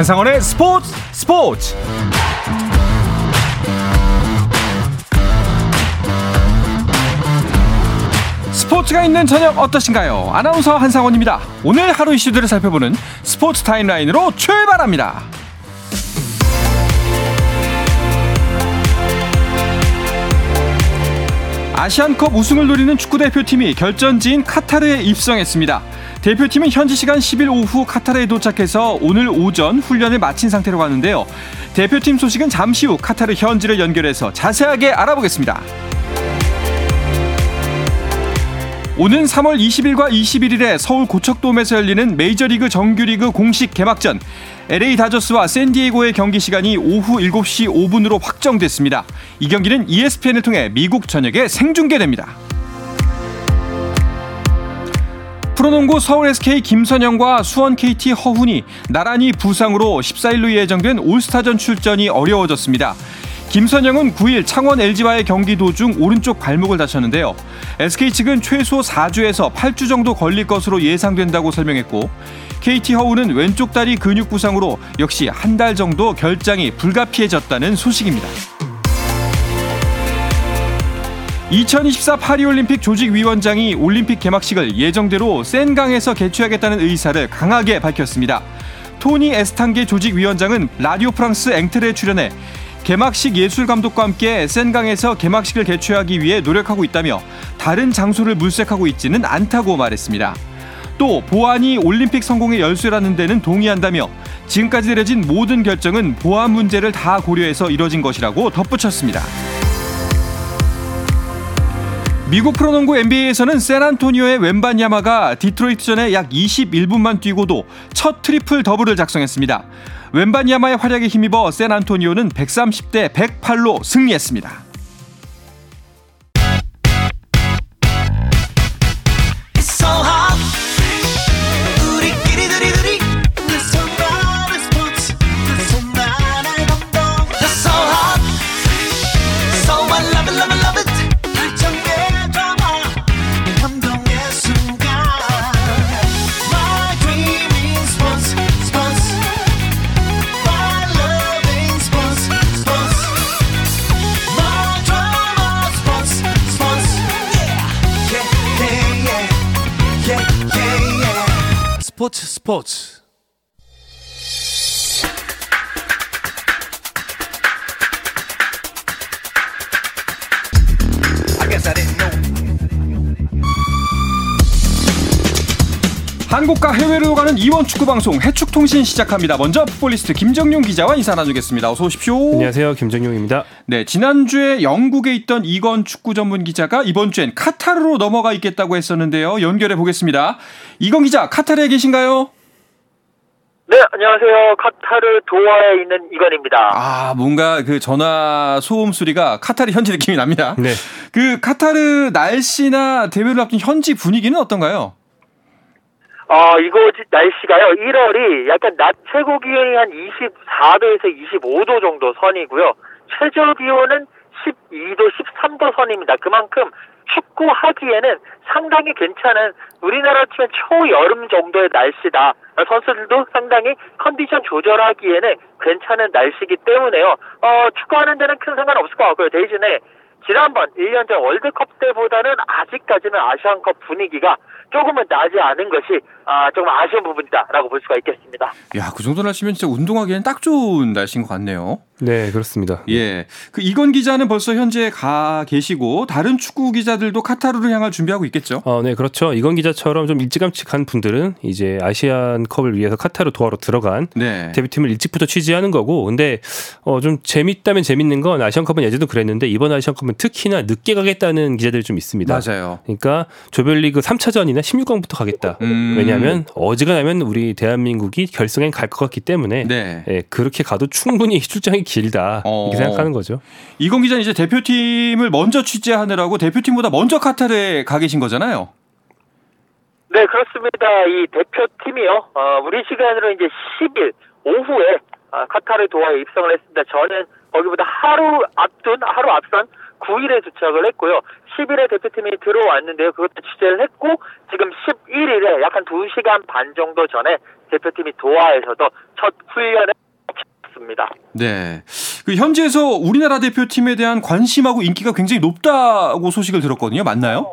한상원의 스포츠 스포츠 스포츠가 있는 저녁 어떠신가요? 아나운서 한상원입니다. 오늘 하루 이슈들을 살펴보는 스포츠 타임라인으로 출발합니다. 아시안컵 우승을 노리는 축구대표팀이 결전지인 카타르에 입성했습니다. 대표팀은 현지 시간 10일 오후 카타르에 도착해서 오늘 오전 훈련을 마친 상태로 가는데요. 대표팀 소식은 잠시 후 카타르 현지를 연결해서 자세하게 알아보겠습니다. 오는 3월 20일과 21일에 서울 고척돔에서 열리는 메이저리그 정규리그 공식 개막전 LA 다저스와 샌디에고의 경기 시간이 오후 7시 5분으로 확정됐습니다. 이 경기는 ESPN을 통해 미국 전역에 생중계됩니다. 프로농구 서울 SK 김선영과 수원 KT 허훈이 나란히 부상으로 14일로 예정된 올스타전 출전이 어려워졌습니다. 김선영은 9일 창원 LG와의 경기 도중 오른쪽 발목을 다쳤는데요. SK 측은 최소 4주에서 8주 정도 걸릴 것으로 예상된다고 설명했고 KT 허우는 왼쪽 다리 근육 부상으로 역시 한 달 정도 결장이 불가피해졌다는 소식입니다. 2024 파리올림픽 조직위원장이 올림픽 개막식을 예정대로 센강에서 개최하겠다는 의사를 강하게 밝혔습니다. 토니 에스탄게 조직위원장은 라디오 프랑스 앵틀에 출연해 개막식 예술 감독과 함께 센강에서 개막식을 개최하기 위해 노력하고 있다며 다른 장소를 물색하고 있지는 않다고 말했습니다. 또 보안이 올림픽 성공의 열쇠라는 데는 동의한다며 지금까지 내려진 모든 결정은 보안 문제를 다 고려해서 이뤄진 것이라고 덧붙였습니다. 미국 프로농구 NBA에서는 샌안토니오의 웬반야마가 디트로이트전에 약 21분만 뛰고도 첫 트리플 더블을 작성했습니다. 웬반야마의 활약에 힘입어 샌안토니오는 130대 108로 승리했습니다. 스포츠 스포츠 한국과 해외로 가는 이원 축구 방송 해축통신 시작합니다. 먼저 풋볼리스트 김정용 기자와 인사 나누겠습니다. 어서 오십시오. 안녕하세요. 김정용입니다. 네, 지난주에 영국에 있던 이건 축구 전문 기자가 이번 주엔 카타르로 넘어가 있겠다고 했었는데요. 연결해 보겠습니다. 이건 기자, 카타르에 계신가요? 네, 안녕하세요. 카타르 도하에 있는 이건입니다. 아, 뭔가 그 전화 소음 소리가 카타르 현지 느낌이 납니다. 네. 그 카타르 날씨나 대회를 앞둔 현지 분위기는 어떤가요? 어, 이곳 날씨가요, 1월이 약간 낮 최고 기온이 한 24도에서 25도 정도 선이고요. 최저 기온은 12도, 13도 선입니다. 그만큼 축구하기에는 상당히 괜찮은 우리나라 치면 초여름 정도의 날씨다. 선수들도 상당히 컨디션 조절하기에는 괜찮은 날씨이기 때문에요. 어, 축구하는 데는 큰 상관 없을 것 같고요. 대신에 지난번 1년 전 월드컵 때보다는 아직까지는 아시안컵 분위기가 조금은 나지 않은 것이 아, 조금 아쉬운 부분이다라고 볼 수가 있겠습니다. 야, 그 정도 날씨면 진짜 운동하기에는 딱 좋은 날씨인 것 같네요. 네, 그렇습니다. 예. 그 이건 기자는 벌써 현재 가 계시고 다른 축구 기자들도 카타르를 향할 준비하고 있겠죠? 어, 네, 그렇죠. 이건 기자처럼 좀 일찌감치한 분들은 이제 아시안컵을 위해서 카타르 도하러 들어간 네. 데뷔팀을 일찍부터 취재하는 거고, 근데 어, 좀 재밌다면 재밌는 건 아시안컵은 예전도 그랬는데 이번 아시안컵은 특히나 늦게 가겠다는 기자들이 좀 있습니다. 맞아요. 그러니까 조별리그 3차전이나 16강부터 가겠다. 음. 왜냐하면 어지간하면 우리 대한민국이 결승엔 갈 것 같기 때문에 네. 예, 그렇게 가도 충분히 출장이 길다 어. 이렇게 생각하는 거죠. 이건 기자는 이제 대표팀을 먼저 취재하느라고 대표팀보다 먼저 카타르에 가 계신 거잖아요. 네, 그렇습니다. 이 대표팀이요. 어, 우리 시간으로 이제 10일 오후에 아, 카타르 도하에 입성을 했습니다. 저는 거기보다 하루 앞둔, 하루 앞선 9일에 도착을 했고요. 10일에 대표팀이 들어왔는데요. 그것도 취재를 했고 지금 11일에 약 한 2시간 반 정도 전에 대표팀이 도하에서도 첫 훈련을 했습니다. 네. 그 현지에서 우리나라 대표팀에 대한 관심하고 인기가 굉장히 높다고 소식을 들었거든요. 맞나요?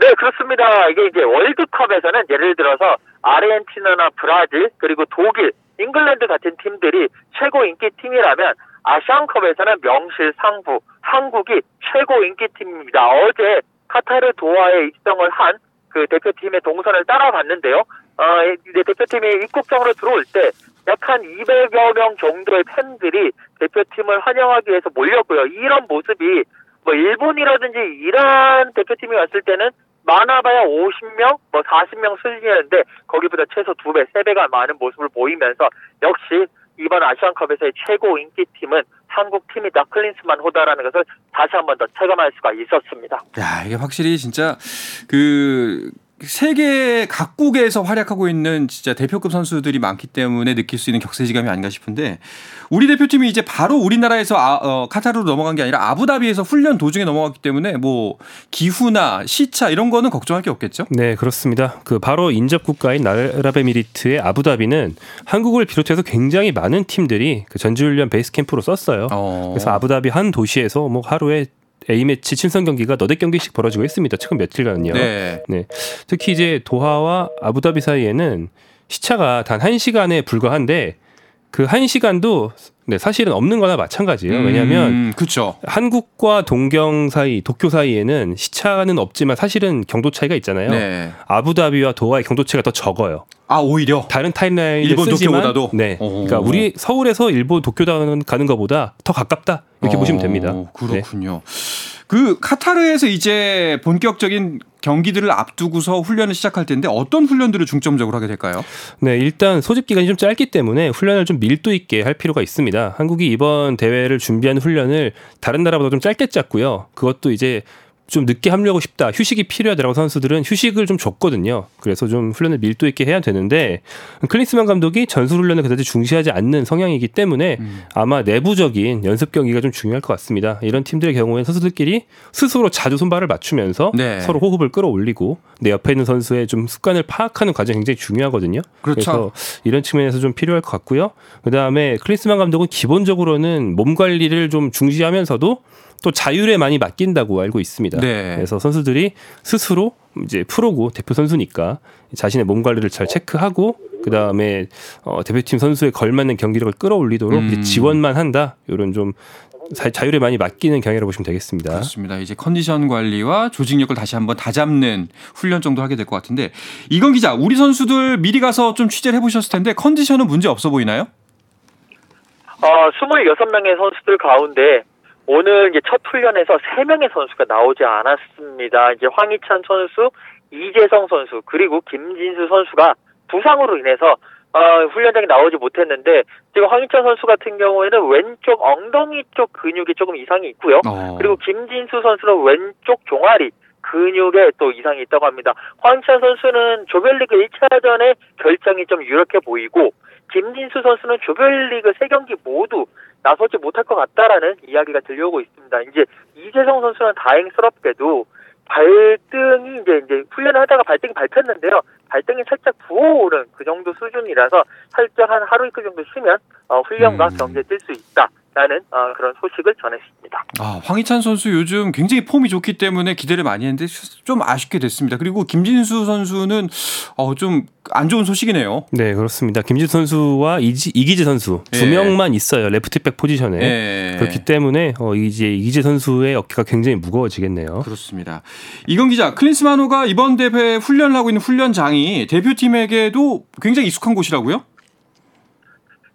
네, 그렇습니다. 이게 이제 월드컵에서는 예를 들어서 아르헨티나나 브라질 그리고 독일, 잉글랜드 같은 팀들이 최고 인기 팀이라면 아시안컵에서는 명실상부 한국이 최고 인기 팀입니다. 어제 카타르 도하에 입성을 한 그 대표팀의 동선을 따라갔는데요. 어, 이제 대표팀이 입국장으로 들어올 때 약 한 200여 명 정도의 팬들이 대표팀을 환영하기 위해서 몰렸고요. 이런 모습이 뭐 일본이라든지 이란 대표팀이 왔을 때는 많아봐야 50명, 뭐 40명 수준이었는데 거기보다 최소 2배, 3배가 많은 모습을 보이면서 역시 이번 아시안컵에서의 최고 인기팀은 한국 팀이다. 클린스만 호다라는 것을 다시 한 번 더 체감할 수가 있었습니다. 야, 이게 확실히 진짜 그 세계 각국에서 활약하고 있는 진짜 대표급 선수들이 많기 때문에 느낄 수 있는 격세지감이 아닌가 싶은데 우리 대표팀이 이제 바로 우리나라에서 아, 어, 카타르로 넘어간 게 아니라 아부다비에서 훈련 도중에 넘어갔기 때문에 뭐 기후나 시차 이런 거는 걱정할 게 없겠죠? 네, 그렇습니다. 그 바로 인접 국가인 나라베미리트의 아부다비는 한국을 비롯해서 굉장히 많은 팀들이 그 전지훈련 베이스 캠프로 썼어요. 어. 그래서 아부다비 한 도시에서 뭐 하루에 A매치 친선 경기가 너댓 경기씩 벌어지고 있습니다. 최근 며칠간은요. 네. 네. 특히 이제 도하와 아부다비 사이에는 시차가 단 1시간에 불과한데 그 1시간도 네, 사실은 없는 거나 마찬가지예요. 왜냐하면 음, 그렇죠. 한국과 동경 사이, 도쿄 사이에는 시차는 없지만 사실은 경도 차이가 있잖아요. 네. 아부다비와 도하의 경도 차이가 더 적어요. 아, 오히려 다른 타임라인을 일본 쓰지만 도쿄보다도? 네. 오. 그러니까 우리 서울에서 일본 도쿄 가는 것보다 더 가깝다. 이렇게 어, 보시면 됩니다. 네. 그렇군요. 그 카타르에서 이제 본격적인 경기들을 앞두고서 훈련을 시작할 텐데 어떤 훈련들을 중점적으로 하게 될까요? 네, 일단 소집 기간이 좀 짧기 때문에 훈련을 좀 밀도 있게 할 필요가 있습니다. 한국이 이번 대회를 준비하는 훈련을 다른 나라보다 좀 짧게 짰고요. 그것도 이제 좀 늦게 합류하고 싶다, 휴식이 필요하다라고 선수들은 휴식을 좀 줬거든요. 그래서 좀 훈련을 밀도 있게 해야 되는데 클린스만 감독이 전술 훈련을 그다지 중시하지 않는 성향이기 때문에 음. 아마 내부적인 연습 경기가 좀 중요할 것 같습니다. 이런 팀들의 경우에 선수들끼리 스스로 자주 손발을 맞추면서 네. 서로 호흡을 끌어올리고 내 옆에 있는 선수의 좀 습관을 파악하는 과정이 굉장히 중요하거든요. 그렇죠. 그래서 이런 측면에서 좀 필요할 것 같고요. 그다음에 클린스만 감독은 기본적으로는 몸 관리를 좀 중시하면서도 또 자율에 많이 맡긴다고 알고 있습니다. 네. 그래서 선수들이 스스로 이제 프로고 대표 선수니까 자신의 몸 관리를 잘 체크하고 그 다음에 어, 대표팀 선수에 걸맞는 경기력을 끌어올리도록 음. 지원만 한다. 이런 좀 자- 자율에 많이 맡기는 경향이라고 보시면 되겠습니다. 그렇습니다. 이제 컨디션 관리와 조직력을 다시 한번 다잡는 훈련 정도 하게 될 것 같은데 이건 기자, 우리 선수들 미리 가서 좀 취재를 해보셨을 텐데 컨디션은 문제 없어 보이나요? 어, 26명의 선수들 가운데 오늘 이제 첫 훈련에서 3명의 선수가 나오지 않았습니다. 이제 황희찬 선수, 이재성 선수, 그리고 김진수 선수가 부상으로 인해서 어, 훈련장에 나오지 못했는데 지금 황희찬 선수 같은 경우에는 왼쪽 엉덩이 쪽 근육에 조금 이상이 있고요. 어. 그리고 김진수 선수는 왼쪽 종아리 근육에 또 이상이 있다고 합니다. 황희찬 선수는 조별리그 1차전에 결정이 좀 유력해 보이고 김진수 선수는 조별리그 세 경기 모두 나서지 못할 것 같다라는 이야기가 들려오고 있습니다. 이제 이재성 선수는 다행스럽게도 발등이 이제 이제 훈련을 하다가 발등이 밟혔는데요. 발등이 살짝 부어오른 그 정도 수준이라서 살짝 한 하루 이틀 정도 쉬면 어, 훈련과 음. 경기에 뛸 수 있다 라는 어, 그런 소식을 전했습니다. 아, 황희찬 선수 요즘 굉장히 폼이 좋기 때문에 기대를 많이 했는데 좀 아쉽게 됐습니다. 그리고 김진수 선수는 어, 좀 안 좋은 소식이네요. 네, 그렇습니다. 김진수 선수와 이지, 이기재 선수 두 예. 명만 있어요. 레프트백 포지션에. 네. 그렇기 때문에 어, 이제 이기재 선수의 어깨가 굉장히 무거워지겠네요. 그렇습니다. 이건 기자, 클린스만호가 이번 대회 훈련을 하고 있는 훈련장이 대표팀에게도 굉장히 익숙한 곳이라고요?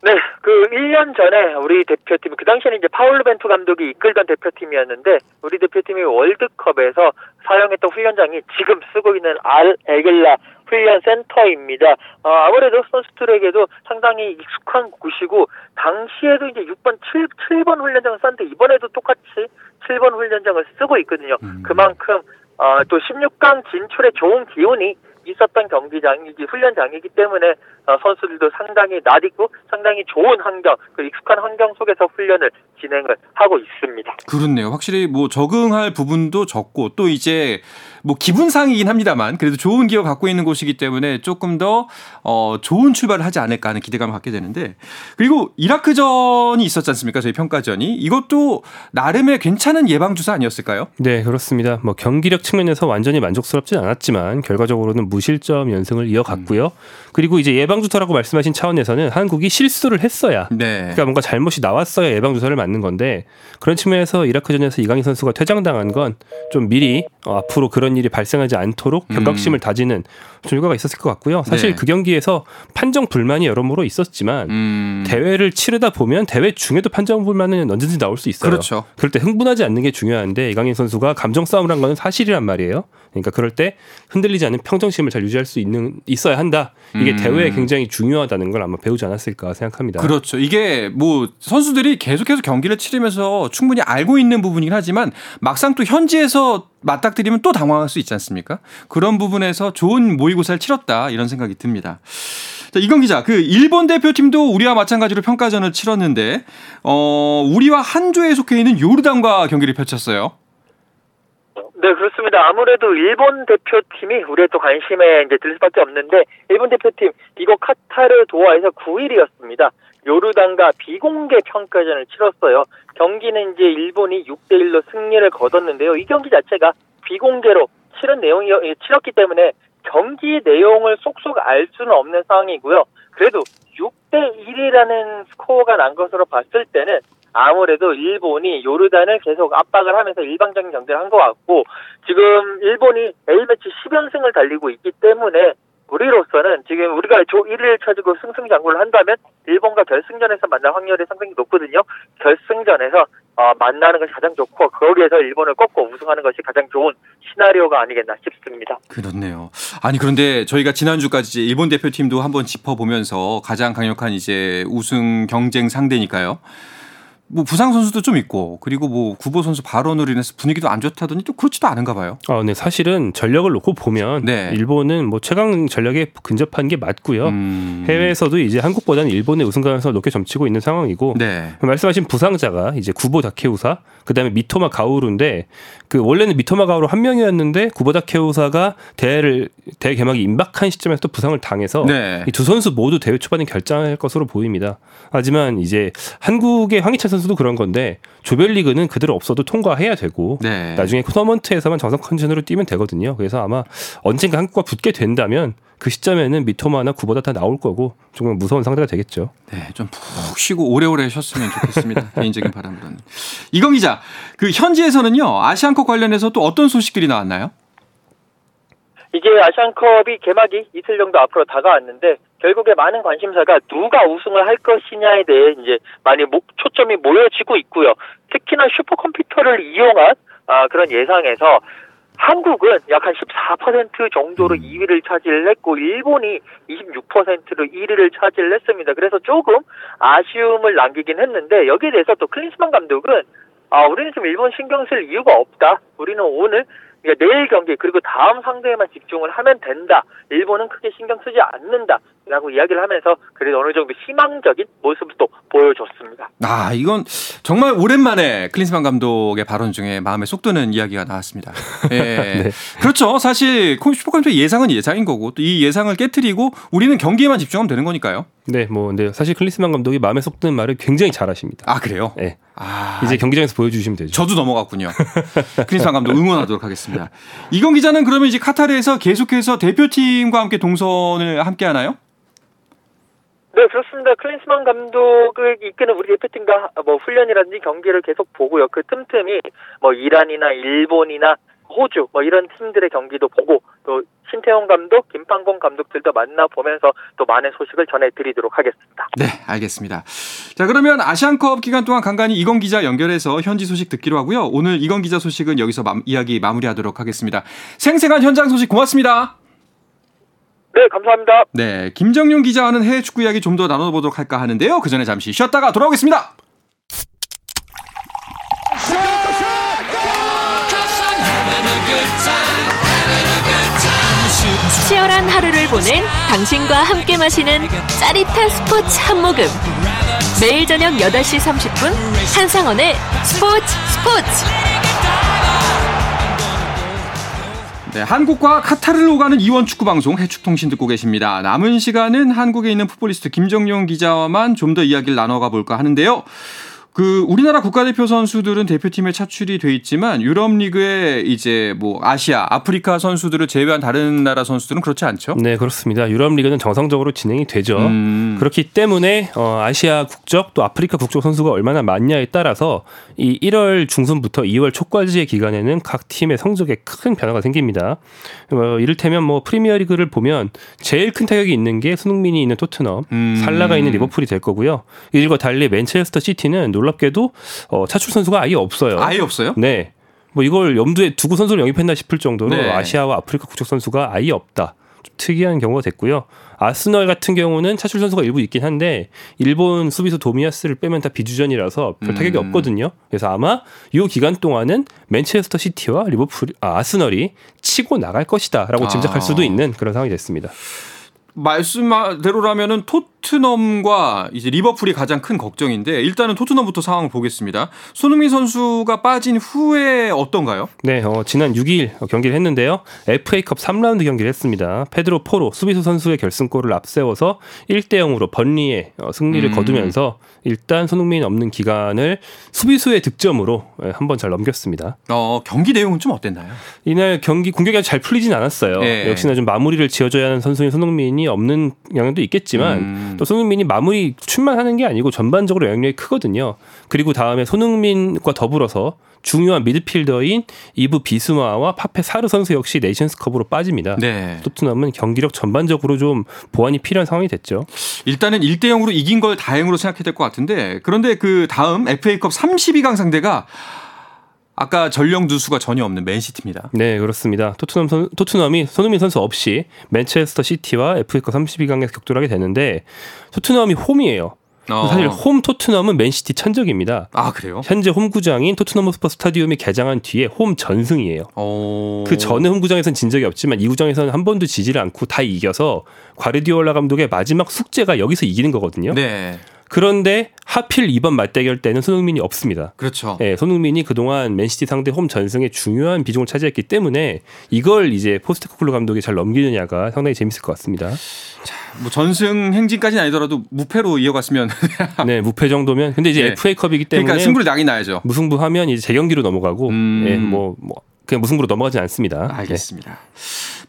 네, 그 1년 전에 우리 대표팀, 그 당시에는 이제 파울루 벤투 감독이 이끌던 대표팀이었는데, 우리 대표팀이 월드컵에서 사용했던 훈련장이 지금 쓰고 있는 알 에글라 훈련 센터입니다. 어, 아무래도 선수들에게도 상당히 익숙한 곳이고, 당시에도 이제 6번, 7, 7번 훈련장을 썼는데, 이번에도 똑같이 7번 훈련장을 쓰고 있거든요. 음. 그만큼, 어, 또 16강 진출에 좋은 기운이 있었던 경기장이기 훈련장이기 때문에 어, 선수들도 상당히 낯익고 상당히 좋은 환경, 그 익숙한 환경 속에서 훈련을 진행을 하고 있습니다. 그렇네요. 확실히 뭐 적응할 부분도 적고 또 이제 뭐 기분상이긴 합니다만 그래도 좋은 기업 갖고 있는 곳이기 때문에 조금 더 어, 좋은 출발을 하지 않을까 하는 기대감을 갖게 되는데 그리고 이라크전이 있었지 않습니까? 저희 평가전이 이것도 나름의 괜찮은 예방 주사 아니었을까요? 네, 그렇습니다. 뭐 경기력 측면에서 완전히 만족스럽진 않았지만 결과적으로는 무실점 연승을 이어갔고요. 그리고 이제 예방 주사라고 말씀하신 차원에서는 한국이 실수를 했어야 네. 그러니까 뭔가 잘못이 나왔어야 예방 주사를 맞는 건데 그런 측면에서 이라크전에서 이강인 선수가 퇴장당한 건 좀 미리 어, 앞으로 그런 일이 발생하지 않도록 경각심을 다지는 좀 효과가 있었을 것 같고요. 사실 네. 그 경기에서 판정 불만이 여러모로 있었지만 음. 대회를 치르다 보면 대회 중에도 판정 불만은 언제든지 나올 수 있어요. 그렇죠. 그럴 때 흥분하지 않는 게 중요한데 이강인 선수가 감정 싸움을 한 거는 사실이란 말이에요. 그러니까 그럴 때 흔들리지 않는 평정심을 잘 유지할 수 있는 있어야 한다. 이게 음. 대회에 굉장히 중요하다는 걸 아마 배우지 않았을까 생각합니다. 그렇죠. 이게 뭐 선수들이 계속해서 경기를 치르면서 충분히 알고 있는 부분이긴 하지만 막상 또 현지에서 맞닥뜨리면 또 당황할 수 있지 않습니까? 그런 부분에서 좋은 모의고사를 치렀다 이런 생각이 듭니다. 자, 이건 기자, 그 일본 대표팀도 우리와 마찬가지로 평가전을 치렀는데 어, 우리와 한 조에 속해 있는 요르단과 경기를 펼쳤어요. 네, 그렇습니다. 아무래도 일본 대표팀이 우리의 또 관심에 이제 들 수밖에 없는데, 일본 대표팀, 이거 카타르 도하에서 9일이었습니다. 요르단과 비공개 평가전을 치렀어요. 경기는 이제 일본이 6대1로 승리를 거뒀는데요. 이 경기 자체가 비공개로 치른 내용이, 치렀기 때문에 경기 내용을 쏙쏙 알 수는 없는 상황이고요. 그래도 6대1이라는 스코어가 난 것으로 봤을 때는 아무래도 일본이 요르단을 계속 압박을 하면서 일방적인 경기를 한 것 같고 지금 일본이 A매치 10연승을 달리고 있기 때문에 우리로서는 지금 우리가 조 1위를 차지고 승승장구를 한다면 일본과 결승전에서 만날 확률이 상당히 높거든요. 결승전에서 어, 만나는 것이 가장 좋고 거기에서 일본을 꺾고 우승하는 것이 가장 좋은 시나리오가 아니겠나 싶습니다. 그렇네요. 아니 그런데 저희가 지난주까지 일본 대표팀도 한번 짚어보면서 가장 강력한 이제 우승 경쟁 상대니까요. 뭐 부상 선수도 좀 있고 그리고 뭐 구보 선수 발언으로 인해서 분위기도 안 좋다더니 또 그렇지도 않은가 봐요. 아, 네, 사실은 전력을 놓고 보면 네. 일본은 뭐 최강 전력에 근접한 게 맞고요. 음. 해외에서도 이제 한국보다는 일본의 우승 가능성을 높게 점치고 있는 상황이고 네. 말씀하신 부상자가 이제 구보 다케우사 그다음에 미토마 가오루인데 그 원래는 미토마 가오루 한 명이었는데 구보 다케우사가 대회를 대회 개막이 임박한 시점에서 또 부상을 당해서 네. 이두 선수 모두 대회 초반에 결장할 것으로 보입니다. 하지만 이제 한국의 황희찬 선수 도 그런 건데 조별리그는 그대로 없어도 통과해야 되고 네. 나중에 토너먼트에서만 정상 컨디션으로 뛰면 되거든요. 그래서 아마 언젠가 한국과 붙게 된다면 그 시점에는 미토마나 구보다 다 나올 거고 정말 무서운 상대가 되겠죠. 네, 좀 푹 쉬고 오래오래 쉬었으면 좋겠습니다. 개인적인 바람으로는. 이건 기자, 그 현지에서는요 아시안컵 관련해서 또 어떤 소식들이 나왔나요? 이제 아시안컵이 개막이 이틀 정도 앞으로 다가왔는데 결국에 많은 관심사가 누가 우승을 할 것이냐에 대해 이제 많이 모- 초점이 모여지고 있고요. 특히나 슈퍼컴퓨터를 이용한 아, 그런 예상에서 한국은 약 한 14% 정도로 2위를 차지를 했고 일본이 26%로 1위를 차지를 했습니다. 그래서 조금 아쉬움을 남기긴 했는데 여기에 대해서 또 클린스만 감독은 아, 우리는 좀 일본 신경 쓸 이유가 없다. 우리는 오늘 그러니까 내일 경기 그리고 다음 상대에만 집중을 하면 된다. 일본은 크게 신경 쓰지 않는다. 라고 이야기를 하면서 그래도 어느 정도 희망적인 모습도 보여줬습니다. 아, 이건 정말 오랜만에 클린스만 감독의 발언 중에 마음에 쏙 드는 이야기가 나왔습니다. 예. 그렇죠. 사실 슈퍼컴퓨터 예상은 예상인 거고 또 이 예상을 깨뜨리고 우리는 경기에만 집중하면 되는 거니까요. 네, 뭐 근데 사실 클린스만 감독이 마음에 쏙 드는 말을 굉장히 잘하십니다. 아, 그래요? 네. 아, 이제 경기장에서 보여주시면 되죠. 저도 넘어갔군요. 클린스만 감독 응원하도록 하겠습니다. 이건 기자는 그러면 이제 카타르에서 계속해서 대표팀과 함께 동선을 함께 하나요? 네, 그렇습니다. 클린스만 감독을 이끄는 우리 대표팀과 뭐 훈련이라든지 경기를 계속 보고요. 그 틈틈이 뭐 이란이나 일본이나 호주 뭐 이런 팀들의 경기도 보고 또 신태용 감독, 김판공 감독들도 만나 보면서 또 많은 소식을 전해드리도록 하겠습니다. 네, 알겠습니다. 자, 그러면 아시안컵 기간 동안 간간히 이건 기자 연결해서 현지 소식 듣기로 하고요. 오늘 이건 기자 소식은 여기서 마, 이야기 마무리하도록 하겠습니다. 생생한 현장 소식 고맙습니다. 네, 감사합니다. 네, 김정용 기자와는 해외 축구 이야기 좀 더 나눠보도록 할까 하는데요. 그 전에 잠시 쉬었다가 돌아오겠습니다. 치열한 하루를 보낸 당신과 함께 마시는 짜릿한 스포츠 한 모금. 매일 저녁 8시 30분 한상원의 스포츠 스포츠 네, 한국과 카타르를 오가는 이원 축구 방송 해축통신 듣고 계십니다. 남은 시간은 한국에 있는 풋볼리스트 김정용 기자와만 좀 더 이야기를 나눠가 볼까 하는데요. 그 우리나라 국가대표 선수들은 대표팀에 차출이 돼 있지만 유럽 리그에 이제 뭐 아시아, 아프리카 선수들을 제외한 다른 나라 선수들은 그렇지 않죠? 네, 그렇습니다. 유럽 리그는 정상적으로 진행이 되죠. 음. 그렇기 때문에 어, 아시아 국적 또 아프리카 국적 선수가 얼마나 많냐에 따라서 이 1월 중순부터 2월 초까지의 기간에는 각 팀의 성적에 큰 변화가 생깁니다. 어, 이를테면 뭐 프리미어 리그를 보면 제일 큰 타격이 있는 게 손흥민이 있는 토트넘, 음. 살라가 있는 리버풀이 될 거고요. 이들과 달리 맨체스터 시티는 놀 랍게도 어, 차출 선수가 아예 없어요. 아예 없어요? 네. 뭐 이걸 염두에 두고 선수를 영입했나 싶을 정도로 네. 아시아와 아프리카 국적 선수가 아예 없다. 좀 특이한 경우가 됐고요. 아스널 같은 경우는 차출 선수가 일부 있긴 한데 일본 수비수 도미야스를 빼면 다 비주전이라서 별 타격이 음. 없거든요. 그래서 아마 이 기간 동안은 맨체스터 시티와 리버풀, 아, 아스널이 치고 나갈 것이다라고 아. 짐작할 수도 있는 그런 상황이 됐습니다. 말씀대로라면은 토 트넘과 이제 리버풀이 가장 큰 걱정인데 일단은 토트넘부터 상황을 보겠습니다. 손흥민 선수가 빠진 후에 어떤가요? 네, 어, 지난 6일 경기를 했는데요. FA컵 3라운드 경기를 했습니다. 페드로 포로 수비수 선수의 결승골을 앞세워서 1대 0으로 번리의 어, 승리를 음. 거두면서 일단 손흥민 없는 기간을 수비수의 득점으로 예, 한번 잘 넘겼습니다. 어, 경기 내용은 좀 어땠나요? 이날 경기 공격이 아주 잘 풀리진 않았어요. 예. 역시나 좀 마무리를 지어줘야 하는 선수인 손흥민이 없는 영향도 있겠지만 음. 또 손흥민이 마무리 춤만 하는 게 아니고 전반적으로 영향력이 크거든요. 그리고 다음에 손흥민과 더불어서 중요한 미드필더인 이브 비스마와 파페 사르 선수 역시 네이션스컵으로 빠집니다. 네. 토트넘은 경기력 전반적으로 좀 보완이 필요한 상황이 됐죠. 일단은 1대 0으로 이긴 걸 다행으로 생각해야 될 것 같은데 그런데 그 다음 FA컵 32강 상대가 아까 전력 누수가 전혀 없는 맨시티입니다. 네, 그렇습니다. 토트넘 선, 토트넘이 손흥민 선수 없이 맨체스터 시티와 FA컵 32강에서 격돌하게 되는데 토트넘이 홈이에요. 어. 사실 홈 토트넘은 맨시티 천적입니다. 아 그래요? 현재 홈 구장인 토트넘 호스퍼 스타디움이 개장한 뒤에 홈 전승이에요. 어... 그 전에 홈 구장에서는 진 적이 없지만 이 구장에서는 한 번도 지지를 않고 다 이겨서 과르디올라 감독의 마지막 숙제가 여기서 이기는 거거든요. 네, 그런데 하필 이번 맞대결 때는 손흥민이 없습니다. 그렇죠. 네, 손흥민이 그동안 맨시티 상대 홈 전승에 중요한 비중을 차지했기 때문에 이걸 이제 포스트코글루 감독이 잘 넘기느냐가 상당히 재밌을 것 같습니다. 뭐 전승 행진까지는 아니더라도 무패로 이어갔으면 네, 무패 정도면 근데 이제 네. FA컵이기 때문에 그러니까 승부를 나긴 나야죠. 무승부하면 이제 재경기로 넘어가고 음. 예, 뭐, 뭐 그냥 무승부로 넘어가진 않습니다. 알겠습니다.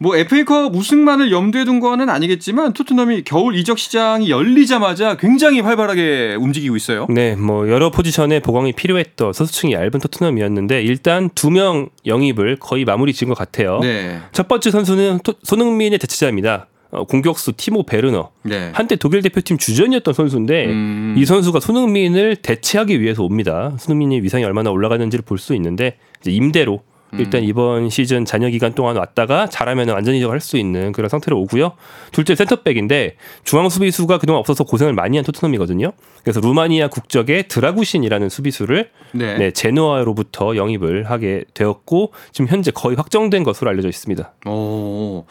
뭐 FA컵 우승만을 염두에 둔 거는 아니겠지만 토트넘이 겨울 이적 시장이 열리자마자 굉장히 활발하게 움직이고 있어요. 네, 뭐 여러 포지션에 보강이 필요했던 소수층이 얇은 토트넘이었는데 일단 두 명 영입을 거의 마무리 지은 것 같아요. 네, 첫 번째 선수는 토- 손흥민의 대체자입니다. 어, 공격수 티모 베르너. 네. 한때 독일 대표팀 주전이었던 선수인데 음. 이 선수가 손흥민을 대체하기 위해서 옵니다. 손흥민이 위상이 얼마나 올라가는지를 볼 수 있는데 임대로 음. 일단 이번 시즌 잔여 기간 동안 왔다가 잘하면 완전 이적할 수 있는 그런 상태로 오고요. 둘째 센터백인데 중앙 수비수가 그동안 없어서 고생을 많이 한 토트넘이거든요. 그래서 루마니아 국적의 드라구신이라는 수비수를 네. 네, 제노아로부터 영입을 하게 되었고 지금 현재 거의 확정된 것으로 알려져 있습니다. 오.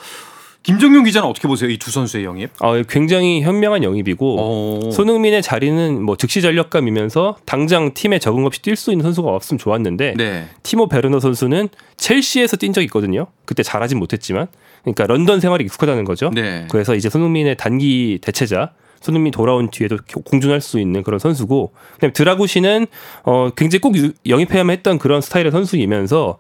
김정용 기자는 어떻게 보세요? 이 두 선수의 영입? 어, 굉장히 현명한 영입이고 오. 손흥민의 자리는 뭐 즉시 전력감이면서 당장 팀에 적응 없이 뛸 수 있는 선수가 없으면 좋았는데 네. 티모 베르너 선수는 첼시에서 뛴 적이 있거든요. 그때 잘하진 못했지만 그러니까 런던 생활이 익숙하다는 거죠. 네. 그래서 이제 손흥민의 단기 대체자 손흥민 돌아온 뒤에도 공존할 수 있는 그런 선수고 그다음에 드라구시는 어 굉장히 꼭 유- 영입해야만 했던 그런 스타일의 선수이면서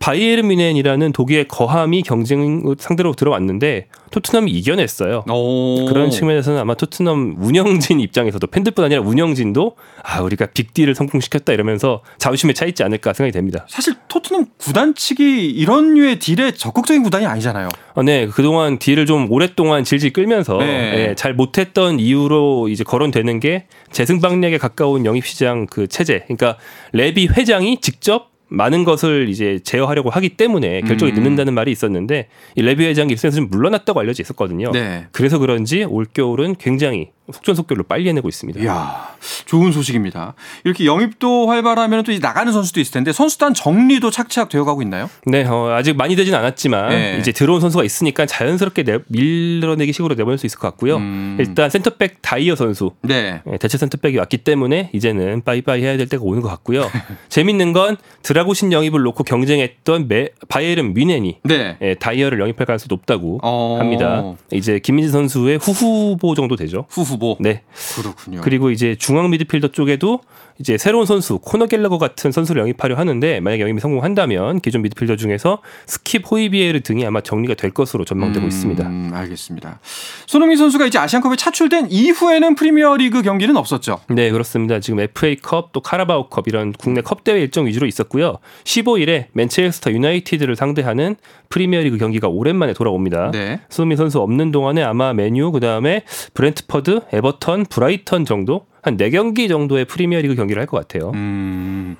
바이에른 뮌헨이라는 독일의 거함이 경쟁 상대로 들어왔는데 토트넘이 이겨냈어요. 오. 그런 측면에서는 아마 토트넘 운영진 입장에서도 팬들뿐 아니라 운영진도 아 우리가 빅딜을 성공시켰다 이러면서 자부심에 차 있지 않을까 생각이 됩니다. 사실 토트넘 구단 측이 이런 류의 딜에 적극적인 구단이 아니잖아요. 어, 네 그동안 딜을 좀 오랫동안 질질 끌면서 네. 예, 잘 못했던 이유로 이제 거론되는 게 재승방력에 가까운 영입시장 그 체제. 그러니까 레비 회장이 직접 많은 것을 이제 제어하려고 하기 때문에 결정이 음. 늦는다는 말이 있었는데 이 레비 회장이 일선에서 좀 물러났다고 알려져 있었거든요. 네. 그래서 그런지 올 겨울은 굉장히 속전속결로 빨리 해내고 있습니다. 이야, 좋은 소식입니다. 이렇게 영입도 활발하면 또 이제 나가는 선수도 있을 텐데 선수단 정리도 착착 되어가고 있나요? 네, 어, 아직 많이 되진 않았지만 네. 이제 들어온 선수가 있으니까 자연스럽게 내, 밀어내기 식으로 내보낼 수 있을 것 같고요. 음. 일단 센터백 다이어 선수 네. 예, 대체 센터백이 왔기 때문에 이제는 빠이빠이 해야 될 때가 오는 것 같고요. 재밌는 건 드라구신 영입을 놓고 경쟁했던 메, 바이에른 뮌헨이 네. 예, 다이어를 영입할 가능성이 높다고 어. 합니다. 이제 김민재 선수의 후후보 정도 되죠. 후후 보. 네. 그렇군요. 그리고 이제 중앙 미드필더 쪽에도 이제 새로운 선수 코너 갤러거 같은 선수를 영입하려 하는데 만약 영입이 성공한다면 기존 미드필더 중에서 스킵 호이비에르 등이 아마 정리가 될 것으로 전망되고 있습니다. 음, 알겠습니다. 손흥민 선수가 이제 아시안컵에 차출된 이후에는 프리미어리그 경기는 없었죠. 네, 그렇습니다. 지금 FA컵 또 카라바오컵 이런 국내 컵 대회 일정 위주로 있었고요. 15일에 맨체스터 유나이티드를 상대하는 프리미어리그 경기가 오랜만에 돌아옵니다. 네. 손흥민 선수 없는 동안에 아마 맨유 그다음에 브렌트퍼드, 에버턴, 브라이턴 정도 한 4경기 정도의 프리미어리그 경기를 할 것 같아요. 음,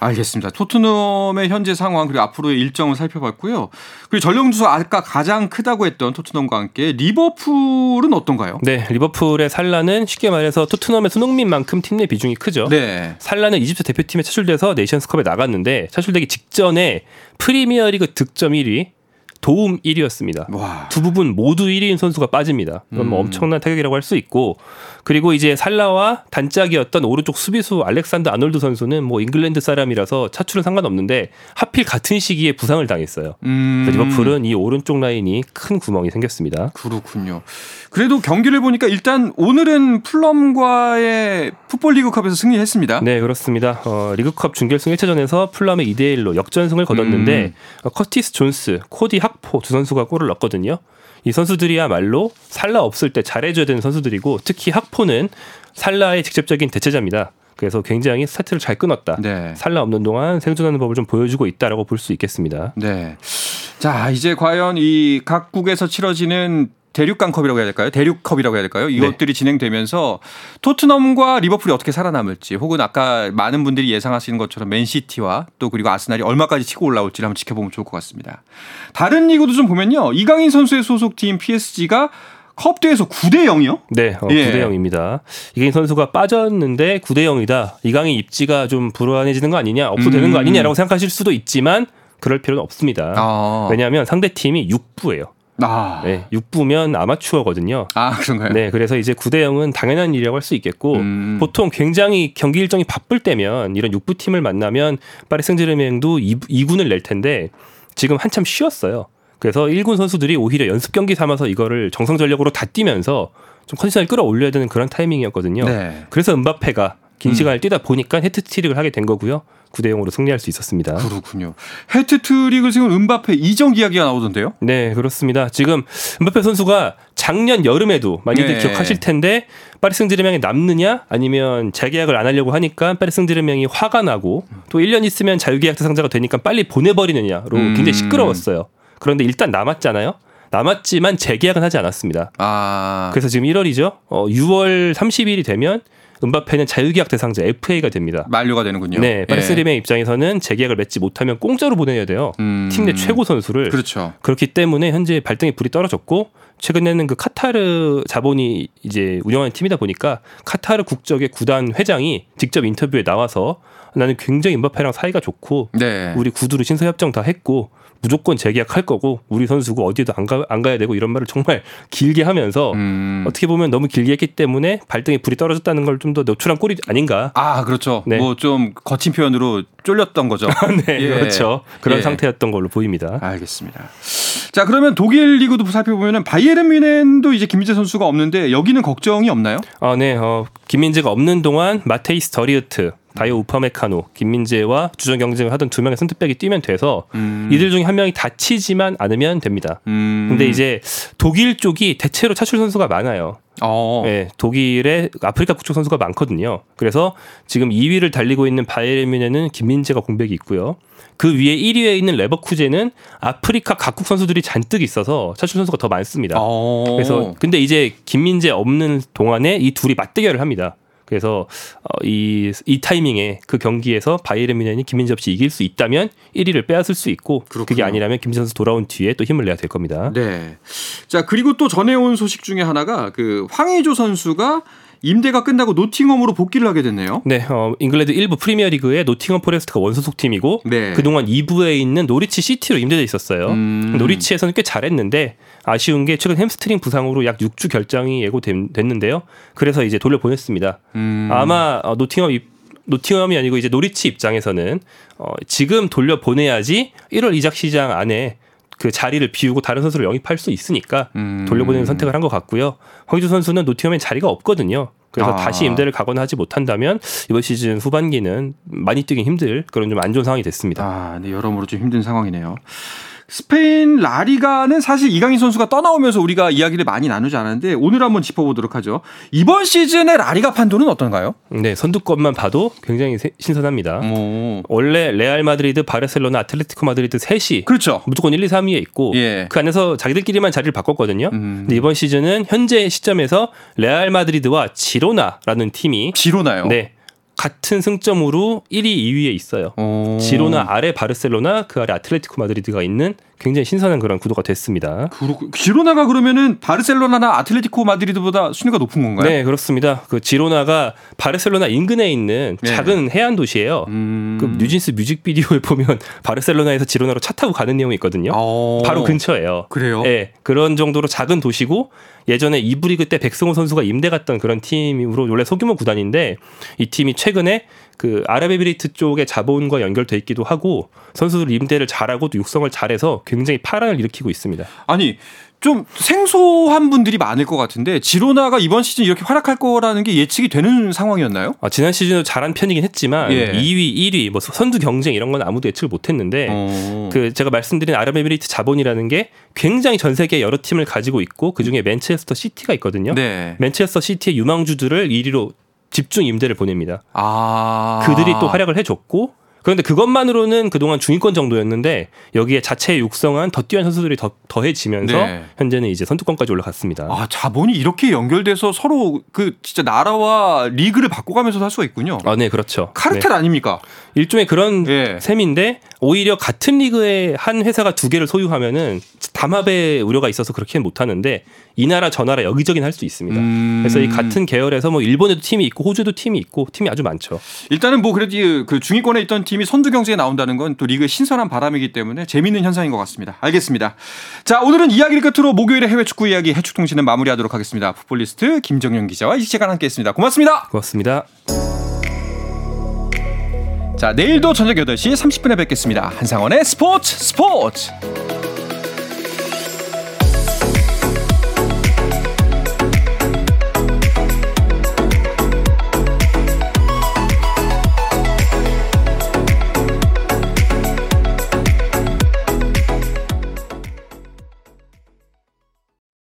알겠습니다. 토트넘의 현재 상황 그리고 앞으로의 일정을 살펴봤고요. 그리고 전력 누수 아까 가장 크다고 했던 토트넘과 함께 리버풀은 어떤가요? 네, 리버풀의 살라는 쉽게 말해서 토트넘의 손흥민만큼 팀 내 비중이 크죠. 네. 살라는 이집트 대표팀에 차출돼서 네이션스컵에 나갔는데 차출되기 직전에 프리미어리그 득점 1위, 도움 1위였습니다. 와. 두 부문 모두 1위인 선수가 빠집니다. 그건 뭐 음. 엄청난 타격이라고 할 수 있고 그리고 이제 살라와 단짝이었던 오른쪽 수비수 알렉산더 아놀드 선수는 뭐 잉글랜드 사람이라서 차출은 상관없는데 하필 같은 시기에 부상을 당했어요. 음. 그래서 리버풀은 이 오른쪽 라인이 큰 구멍이 생겼습니다. 그렇군요. 그래도 경기를 보니까 일단 오늘은 풀럼과의 풋볼 리그컵에서 승리했습니다. 네, 그렇습니다. 어, 리그컵 준결승 1차전에서 풀럼에 2대 1로 역전승을 거뒀는데 음. 어, 커티스 존스, 코디 학포 두 선수가 골을 넣었거든요. 이 선수들이야말로 살라 없을 때 잘해줘야 되는 선수들이고 특히 학포는 살라의 직접적인 대체자입니다. 그래서 굉장히 스타트를 잘 끊었다. 네. 살라 없는 동안 생존하는 법을 좀 보여주고 있다라고 볼 수 있겠습니다. 네. 자, 이제 과연 이 각국에서 치러지는 대륙간컵이라고 해야 될까요? 대륙컵이라고 해야 될까요? 이것들이 진행되면서 토트넘과 리버풀이 어떻게 살아남을지 혹은 아까 많은 분들이 예상하시는 것처럼 맨시티와 또 그리고 아스날이 얼마까지 치고 올라올지를 한번 지켜보면 좋을 것 같습니다. 다른 리그도 좀 보면요. 이강인 선수의 소속팀 PSG가 컵 대회에서 9대 0이요? 네, 어, 예. 9대 0입니다. 이강인 선수가 빠졌는데 9대 0이다. 이강인 입지가 좀 불안해지는 거 아니냐, 없어되는 거 음. 아니냐라고 생각하실 수도 있지만 그럴 필요는 없습니다. 아. 왜냐하면 상대 팀이 6부예요. 아. 네, 6부면 아마추어거든요. 아, 그런가요? 네, 그래서 이제 9대 0은 당연한 일이라고 할 수 있겠고 음. 보통 굉장히 경기 일정이 바쁠 때면 이런 6부 팀을 만나면 파리 생제르맹도 2군을 낼 텐데 지금 한참 쉬었어요. 그래서 1군 선수들이 오히려 연습 경기 삼아서 이거를 정상 전력으로 다 뛰면서 좀 컨디션을 끌어올려야 되는 그런 타이밍이었거든요. 네. 그래서 은바페가 긴 음. 시간을 뛰다 보니까 헤트트릭을 하게 된 거고요. 9대 0으로 승리할 수 있었습니다. 그렇군요. 해트트릭을 세운 은바페 이적 이야기가 나오던데요? 네, 그렇습니다. 지금 은바페 선수가 작년 여름에도 많이들 네. 기억하실 텐데 파리 생제르맹에 남느냐 아니면 재계약을 안 하려고 하니까 파리 생제르맹이 화가 나고 또 1년 있으면 자유계약 대상자가 되니까 빨리 보내버리느냐로 음. 굉장히 시끄러웠어요. 그런데 일단 남았잖아요. 남았지만 재계약은 하지 않았습니다. 아. 그래서 지금 1월이죠. 어, 6월 30일이 되면 은바페는 자유계약 대상자 FA가 됩니다. 만료가 되는군요. 네, 파리 예. 입장에서는 재계약을 맺지 못하면 공짜로 보내야 돼요. 음. 팀내 최고 선수를 그렇죠. 그렇기 때문에 현재 발등에 불이 떨어졌고 최근에는 그 카타르 자본이 이제 운영하는 팀이다 보니까 카타르 국적의 구단 회장이 직접 인터뷰에 나와서 나는 굉장히 임바페랑 사이가 좋고 네. 우리 구두로 신서 협정 다 했고 무조건 재계약할 거고 우리 선수고 어디에도 안, 가, 안 가야 되고 이런 말을 정말 길게 하면서 음. 어떻게 보면 너무 길게 했기 때문에 발등에 불이 떨어졌다는 걸 좀 더 노출한 꼴이 아닌가. 아, 그렇죠. 네. 뭐좀 거친 표현으로 쫄렸던 거죠. 네, 예. 그렇죠. 그런 예. 상태였던 걸로 보입니다. 알겠습니다. 자, 그러면 독일 리그도 살펴보면 바이에른 뮌헨도 이제 김민재 선수가 없는데 여기는 걱정이 없나요? 아, 네. 어, 김민재가 없는 동안 마테이스 더리흐트, 다요 우파메카노, 김민재와 주전 경쟁을 하던 두 명의 센터백이 뛰면 돼서 음. 이들 중에 한 명이 다치지만 않으면 됩니다. 음. 근데 이제 독일 쪽이 대체로 차출 선수가 많아요. 어. 네, 독일의 아프리카 국적 선수가 많거든요. 그래서 지금 2위를 달리고 있는 바이에른 뮌헨은 김민재가 공백이 있고요. 그 위에 1위에 있는 레버쿠젠은 아프리카 각국 선수들이 잔뜩 있어서 차출 선수가 더 많습니다. 어. 그래서 근데 이제 김민재 없는 동안에 이 둘이 맞대결을 합니다. 그래서 어, 이, 이 타이밍에 그 경기에서 바이에른 뮌헨이 김민재 없이 이길 수 있다면 1위를 빼앗을 수 있고 그게 그렇군요. 아니라면 김민재 선수 돌아온 뒤에 또 힘을 내야 될 겁니다. 네. 자, 그리고 또 전해온 소식 중에 하나가 그 황의조 선수가 임대가 끝나고 노팅엄으로 복귀를 하게 됐네요. 네, 어, 잉글랜드 1부 프리미어 리그의 노팅엄 포레스트가 원소속 팀이고 네. 그동안 2부에 있는 노리치 시티로 임대돼 있었어요. 음. 노리치에서는 꽤 잘했는데 아쉬운 게 최근 햄스트링 부상으로 약 6주 결장이 예고됐는데요. 그래서 이제 돌려보냈습니다. 음. 아마 어, 노팅엄 입, 노팅엄이 아니고 이제 노리치 입장에서는 어, 지금 돌려보내야지 1월 이적 시장 안에 그 자리를 비우고 다른 선수를 영입할 수 있으니까 음. 돌려보내는 선택을 한 것 같고요. 황희조 선수는 노팅엄에 자리가 없거든요. 그래서 아. 다시 임대를 가거나 하지 못한다면 이번 시즌 후반기는 많이 뛰기 힘들 그런 좀 안 좋은 상황이 됐습니다. 아, 네, 여러모로 좀 힘든 상황이네요. 스페인 라리가는 사실 이강인 선수가 떠나오면서 우리가 이야기를 많이 나누지 않았는데 오늘 한번 짚어보도록 하죠. 이번 시즌의 라리가 판도는 어떤가요? 네, 선두권만 봐도 굉장히 세- 신선합니다. 오. 원래 레알 마드리드, 바르셀로나, 아틀레티코 마드리드 셋이 그렇죠. 무조건 1, 2, 3위에 있고 예. 그 안에서 자기들끼리만 자리를 바꿨거든요. 음. 근데 이번 시즌은 현재 시점에서 레알 마드리드와 지로나라는 팀이 지로나요. 네 같은 승점으로 1위, 2위에 있어요. 오. 지로나 아래 바르셀로나 그 아래 아틀레티코 마드리드가 있는 굉장히 신선한 그런 구도가 됐습니다. 그렇고 지로나가 그러면은 바르셀로나나 아틀레티코 마드리드보다 순위가 높은 건가요? 네 그렇습니다. 그 지로나가 바르셀로나 인근에 있는 네. 작은 해안 도시예요. 음. 그 뉴진스 뮤직비디오에 보면 바르셀로나에서 지로나로 차 타고 가는 내용이 있거든요. 어. 바로 근처예요. 그래요? 네, 그런 정도로 작은 도시고 예전에 이부 리그 때 백승호 선수가 임대 갔던 그런 팀으로 원래 소규모 구단인데 이 팀이 최근에 그 아랍에미리트 쪽의 자본과 연결돼 있기도 하고 선수들 임대를 잘하고 또 육성을 잘해서 굉장히 파란을 일으키고 있습니다. 아니 좀 생소한 분들이 많을 것 같은데 지로나가 이번 시즌 이렇게 활약할 거라는 게 예측이 되는 상황이었나요? 아, 지난 시즌도 잘한 편이긴 했지만 예. 2위, 1위, 뭐 선두 경쟁 이런 건 아무도 예측을 못했는데 어. 그 제가 말씀드린 아랍에미리트 자본이라는 게 굉장히 전 세계 여러 팀을 가지고 있고 그 중에 맨체스터 시티가 있거든요. 네. 맨체스터 시티의 유망주들을 1위로 집중 임대를 보냅니다. 아. 그들이 또 활약을 해줬고 그런데 그것만으로는 그동안 중위권 정도였는데 여기에 자체 육성한 더 뛰어난 선수들이 더 더해지면서 네. 현재는 이제 선두권까지 올라갔습니다. 아 자본이 이렇게 연결돼서 서로 그 진짜 나라와 리그를 바꿔가면서 살 수가 있군요. 아, 네, 그렇죠. 카르텔 네. 아닙니까? 일종의 그런 예. 셈인데 오히려 같은 리그에 한 회사가 두 개를 소유하면은 담합의 우려가 있어서 그렇게는 못하는데 이 나라 저 나라 여기저기는 할수 있습니다. 음. 그래서 이 같은 계열에서 뭐 일본에도 팀이 있고 호주에도 팀이 있고 팀이 아주 많죠. 일단은 뭐 그래도 이그 중위권에 있던 팀이 선두 경쟁에 나온다는 건 또 리그의 신선한 바람이기 때문에 재밌는 현상인 것 같습니다. 알겠습니다. 자 오늘은 이야기를 끝으로 목요일에 해외 축구 이야기 해축통신은 마무리하도록 하겠습니다. 풋볼리스트 김정현 기자와 이 시간 함께했습니다. 고맙습니다. 고맙습니다. 자 내일도 저녁 8시 30분에 뵙겠습니다. 한상원의 스포츠 스포츠.